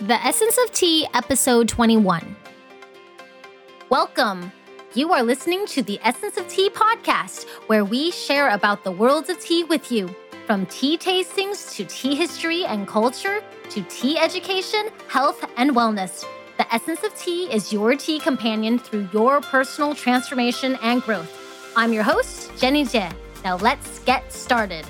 The Essence of Tea, Episode 21. Welcome. You are listening to the Essence of Tea podcast, where we share about the worlds of tea with you. From tea tastings to tea history and culture to tea education, health, and wellness. The Essence of Tea is your tea companion through your personal transformation and growth. I'm your host, Jenny Jie. Now let's get started.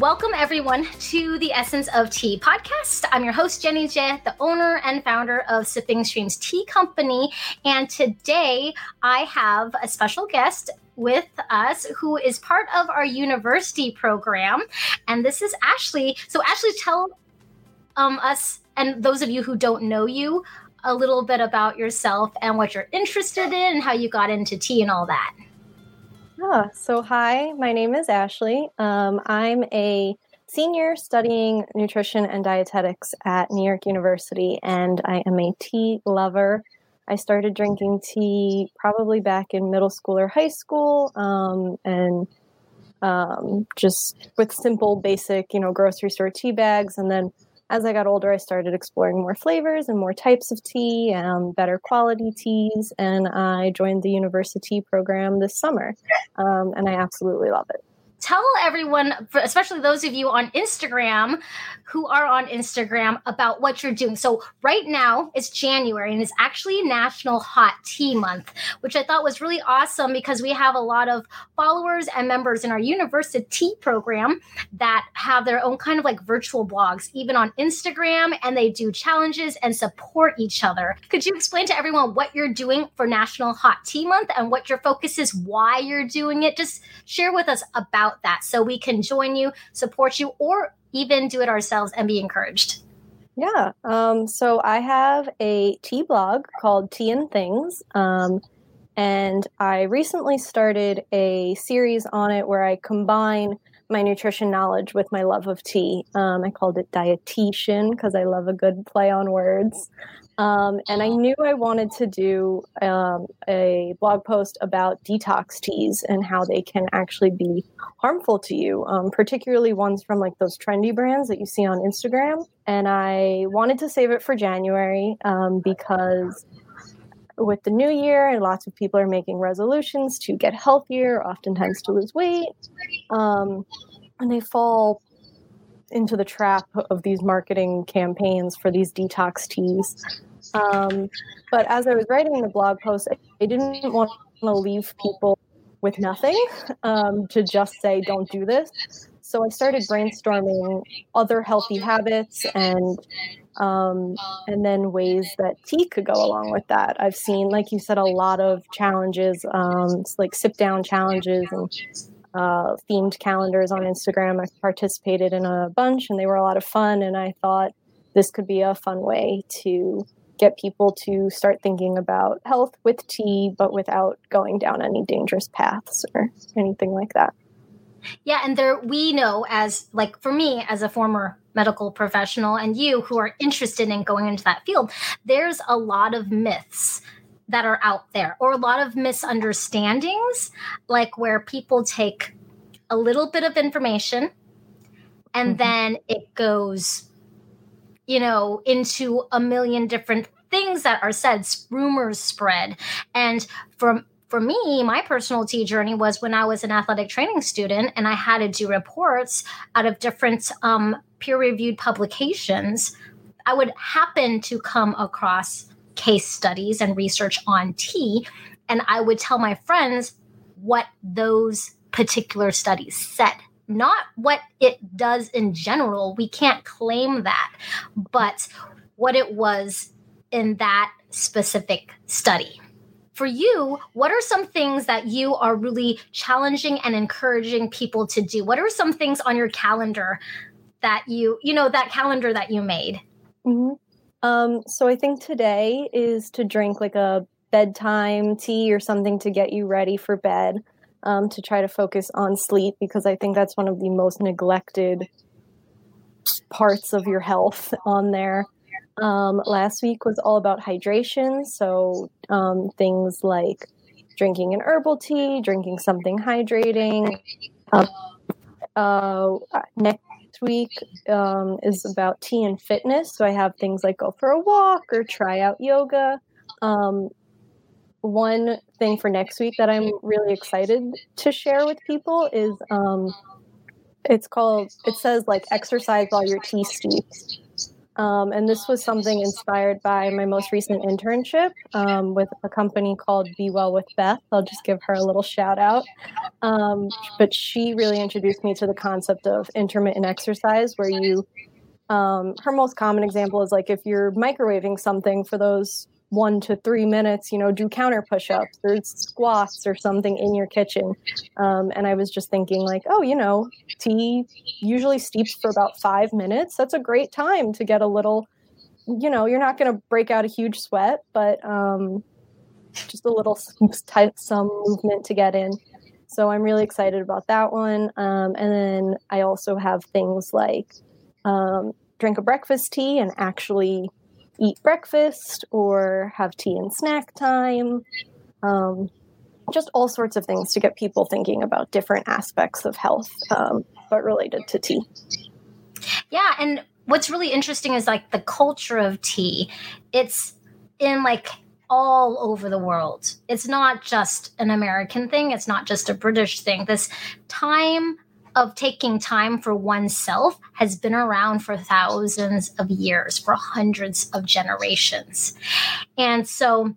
Welcome, everyone, to the Essence of Tea podcast. I'm your host, Jenny Jie, the owner and founder of Sipping Streams Tea Company. And today I have a special guest with us who is part of our university program. And this is Ashley. So, Ashley, tell um, us and those of you who don't know you a little bit about yourself and what you're interested in how you got into tea and all that. Yeah, so hi, my name is Ashley. Um, I'm a senior studying nutrition and dietetics at New York University, and I am a tea lover. I started drinking tea probably back in middle school or high school, um, and um, just with simple, basic, you know, grocery store tea bags, and then as I got older, I started exploring more flavors and more types of tea, and better quality teas, and I joined the university program this summer, um, and I absolutely love it tell everyone, especially those of you on Instagram who are on Instagram, about what you're doing. So, right now it's January and it's actually National Hot Tea Month, which I thought was really awesome because we have a lot of followers and members in our university program that have their own kind of like virtual blogs, even on Instagram, and they do challenges and support each other. Could you explain to everyone what you're doing for National Hot Tea Month and what your focus is, why you're doing it? Just share with us about about that so we can join you, support you, or even do it ourselves and be encouraged. Yeah. Um, so I have a tea blog called Tea and Things. Um, and I recently started a series on it where I combine my nutrition knowledge with my love of tea. Um, I called it Dietitian because I love a good play on words. Um, and I knew I wanted to do um, a blog post about detox teas and how they can actually be harmful to you, um, particularly ones from like those trendy brands that you see on Instagram. And I wanted to save it for January um, because with the new year and lots of people are making resolutions to get healthier, oftentimes to lose weight, um, and they fall into the trap of these marketing campaigns for these detox teas. Um, but as I was writing the blog post, I didn't want to leave people with nothing um, to just say, don't do this. So I started brainstorming other healthy habits and um, and then ways that tea could go along with that. I've seen, like you said, a lot of challenges, um, like sip down challenges and uh, themed calendars on Instagram. I've participated in a bunch and they were a lot of fun. And I thought this could be a fun way to get people to start thinking about health with tea, but without going down any dangerous paths or anything like that. Yeah, and there we know as like for me as a former medical professional and you who are interested in going into that field, there's a lot of myths that are out there or a lot of misunderstandings like where people take a little bit of information and mm-hmm. then it goes you know, into a million different things that are said, rumors spread. And from for me, my personal tea journey was when I was an athletic training student and I had to do reports out of different um, peer reviewed publications. I would happen to come across case studies and research on tea, and I would tell my friends what those particular studies said not what it does in general. We can't claim that, but what it was in that specific study. For you, what are some things that you are really challenging and encouraging people to do? What are some things on your calendar that you, you know, that calendar that you made? Mm-hmm. Um, so I think today is to drink like a bedtime tea or something to get you ready for bed um, to try to focus on sleep because I think that's one of the most neglected parts of your health on there. Um, last week was all about hydration. So um, things like drinking an herbal tea, drinking something hydrating. Um, uh, next week um, is about tea and fitness. So I have things like go for a walk or try out yoga. Um, one thing for next week that I'm really excited to share with people is um, it's called, it says like exercise while your tea steeps. Um, and this was something inspired by my most recent internship um, with a company called Be Well with Beth. I'll just give her a little shout out. Um, but she really introduced me to the concept of intermittent exercise, where you, um, her most common example is like if you're microwaving something for those one to three minutes, you know, do counter push ups or squats or something in your kitchen. Um, and I was just thinking, like, oh, you know, tea usually steeps for about five minutes. That's a great time to get a little, you know, you're not going to break out a huge sweat, but um, just a little type, some movement to get in. So I'm really excited about that one. Um, and then I also have things like um, drink a breakfast tea and actually eat breakfast or have tea and snack time. Um, just all sorts of things to get people thinking about different aspects of health, um, but related to tea. Yeah. And what's really interesting is like the culture of tea. It's in like all over the world. It's not just an American thing, it's not just a British thing. This time of taking time for oneself has been around for thousands of years, for hundreds of generations. And so,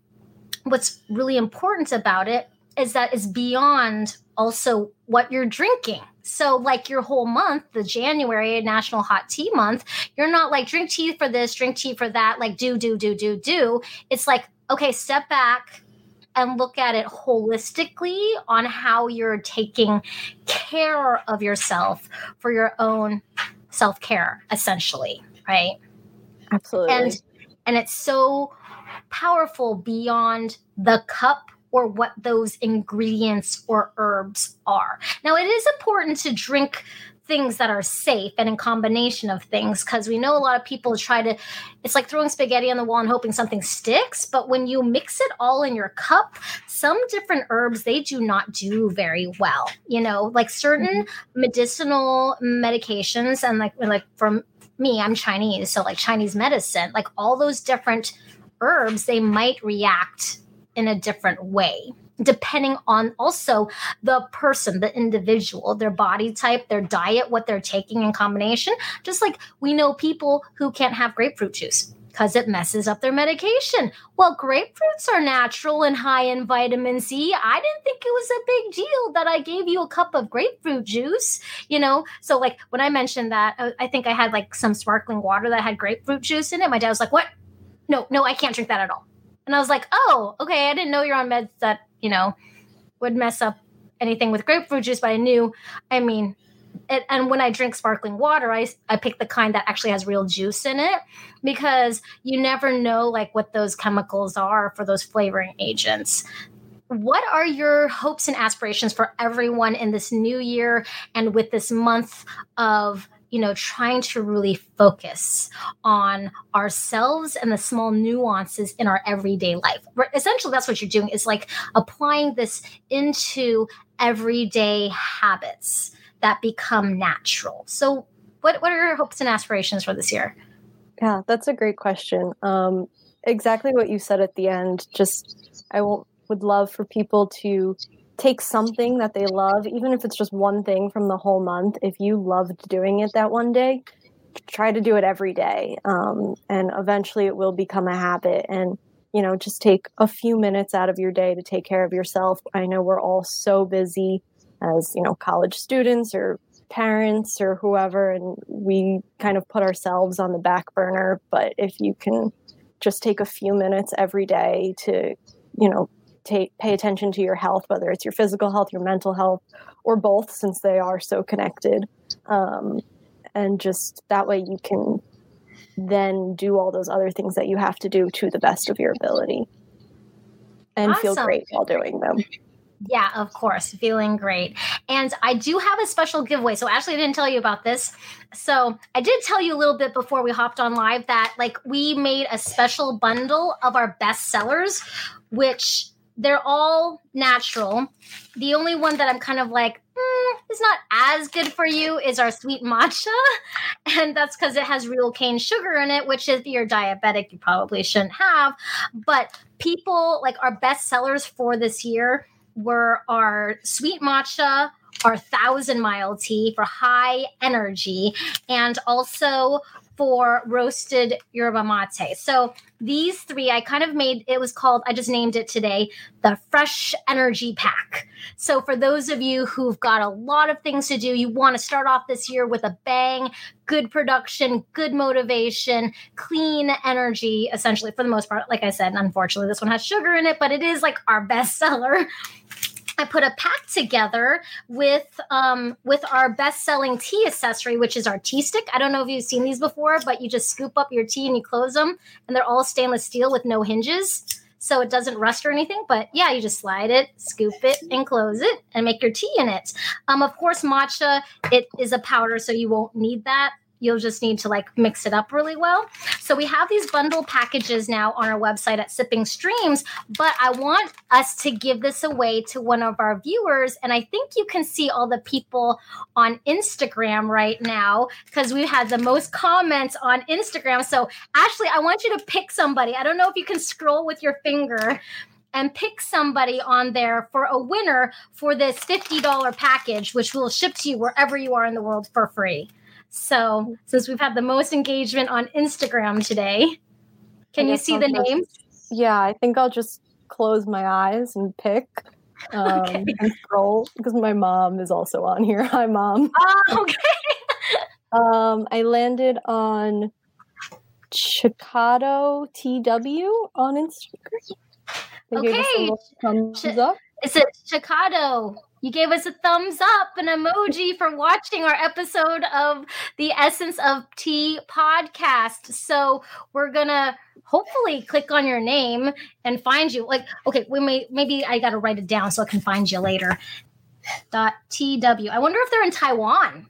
what's really important about it is that it's beyond also what you're drinking. So, like your whole month, the January National Hot Tea Month, you're not like drink tea for this, drink tea for that, like do, do, do, do, do. It's like, okay, step back, and look at it holistically on how you're taking care of yourself for your own self care, essentially, right? Absolutely. And and it's so powerful beyond the cup or what those ingredients or herbs are. Now, it is important to drink things that are safe and in combination of things because we know a lot of people try to it's like throwing spaghetti on the wall and hoping something sticks but when you mix it all in your cup some different herbs they do not do very well you know like certain mm-hmm. medicinal medications and like like for me i'm chinese so like chinese medicine like all those different herbs they might react in a different way depending on also the person, the individual, their body type, their diet, what they're taking in combination. Just like we know people who can't have grapefruit juice because it messes up their medication. Well, grapefruits are natural and high in vitamin C. I didn't think it was a big deal that I gave you a cup of grapefruit juice, you know? So, like, when I mentioned that, uh, I think I had like some sparkling water that had grapefruit juice in it. My dad was like, What? No, no, I can't drink that at all. And I was like, Oh, okay. I didn't know you're on meds that you know, would mess up anything with grapefruit juice, but I knew, I mean, it, and when I drink sparkling water, I, I pick the kind that actually has real juice in it because you never know like what those chemicals are for those flavoring agents. What are your hopes and aspirations for everyone in this new year and with this month of you know, trying to really focus on ourselves and the small nuances in our everyday life. Essentially, that's what you're doing is like applying this into everyday habits that become natural. So, what, what are your hopes and aspirations for this year? Yeah, that's a great question. Um, exactly what you said at the end. Just, I would love for people to take something that they love, even if it's just one thing from the whole month. If you loved doing it that one day, try to do it every day. Um, and eventually it will become a habit. And, you know, just take a few minutes out of your day to take care of yourself. I know we're all so busy as, you know, college students or parents or whoever, and we kind of put ourselves on the back burner. But if you can just take a few minutes every day to, you know, take pay attention to your health, whether it's your physical health, your mental health, or both, since they are so connected. Um, and just that way you can then do all those other things that you have to do to the best of your ability and awesome. feel great while doing them. Yeah, of course, feeling great. And I do have a special giveaway. So Ashley didn't tell you about this. So I did tell you a little bit before we hopped on live that like we made a special bundle of our best sellers, which they're all natural. The only one that I'm kind of like, mm, is not as good for you is our sweet matcha. And that's because it has real cane sugar in it, which if you're diabetic, you probably shouldn't have. But people like our best sellers for this year were our sweet matcha, our thousand mile tea for high energy, and also for roasted yerba mate. So these three, I kind of made it was called, I just named it today, the Fresh Energy Pack. So for those of you who've got a lot of things to do, you want to start off this year with a bang, good production, good motivation, clean energy, essentially, for the most part. Like I said, unfortunately, this one has sugar in it, but it is like our best seller. I put a pack together with um, with our best selling tea accessory, which is our tea stick. I don't know if you've seen these before, but you just scoop up your tea and you close them, and they're all stainless steel with no hinges, so it doesn't rust or anything. But yeah, you just slide it, scoop it, and close it, and make your tea in it. Um, of course, matcha it is a powder, so you won't need that you'll just need to like mix it up really well. So we have these bundle packages now on our website at Sipping Streams, but I want us to give this away to one of our viewers. And I think you can see all the people on Instagram right now because we had the most comments on Instagram. So Ashley, I want you to pick somebody. I don't know if you can scroll with your finger and pick somebody on there for a winner for this $50 package, which will ship to you wherever you are in the world for free. So, since we've had the most engagement on Instagram today, can you see I'll the just, names? Yeah, I think I'll just close my eyes and pick um, okay. and scroll because my mom is also on here. Hi, mom. Oh, okay. um, I landed on Chicado TW on Instagram. okay. thumbs Ch- up. Is it Chicado? You gave us a thumbs up, an emoji for watching our episode of the Essence of Tea podcast. So we're gonna hopefully click on your name and find you. Like, okay, we may maybe I gotta write it down so I can find you later. Dot TW. I wonder if they're in Taiwan.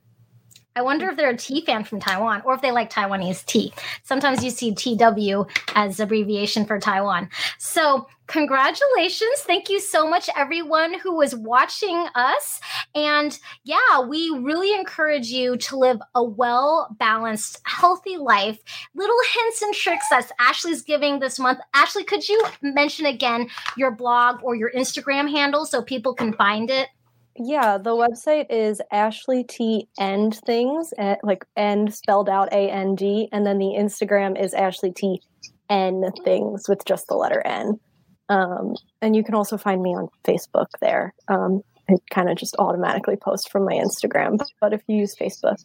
I wonder if they're a tea fan from Taiwan or if they like Taiwanese tea. Sometimes you see TW as abbreviation for Taiwan. So, congratulations. Thank you so much, everyone who was watching us. And yeah, we really encourage you to live a well balanced, healthy life. Little hints and tricks that Ashley's giving this month. Ashley, could you mention again your blog or your Instagram handle so people can find it? Yeah, the website is Ashley T End Things, eh, like end spelled out A N D, and then the Instagram is Ashley T N Things with just the letter N. Um, and you can also find me on Facebook there. Um, I kind of just automatically post from my Instagram, but if you use Facebook,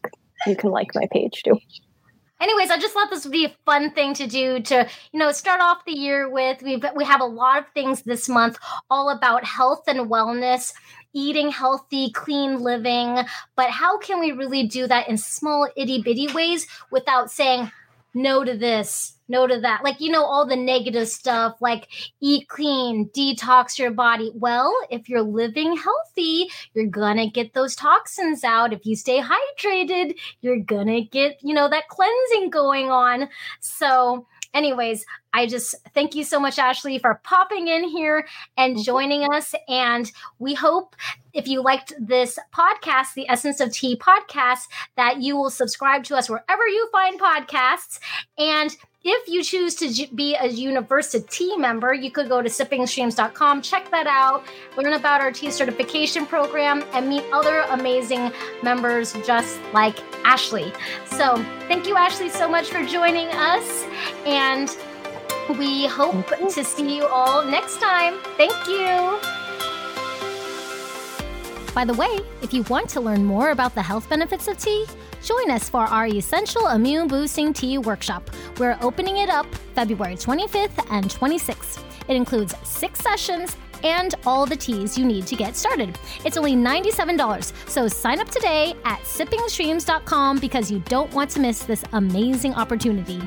you can like my page too anyways, I just thought this would be a fun thing to do to, you know, start off the year with. We we have a lot of things this month all about health and wellness, eating healthy, clean living. But how can we really do that in small itty bitty ways without saying no to this, no to that. Like, you know, all the negative stuff like eat clean, detox your body. Well, if you're living healthy, you're gonna get those toxins out. If you stay hydrated, you're gonna get, you know, that cleansing going on. So, anyways, I just thank you so much, Ashley, for popping in here and joining us. And we hope if you liked this podcast, the Essence of Tea podcast, that you will subscribe to us wherever you find podcasts. And if you choose to be a university member, you could go to sippingstreams.com, check that out, learn about our tea certification program, and meet other amazing members just like Ashley. So, thank you, Ashley, so much for joining us. And we hope to see you all next time. Thank you. By the way, if you want to learn more about the health benefits of tea, join us for our Essential Immune Boosting Tea Workshop. We're opening it up February 25th and 26th. It includes six sessions and all the teas you need to get started. It's only $97, so sign up today at sippingstreams.com because you don't want to miss this amazing opportunity.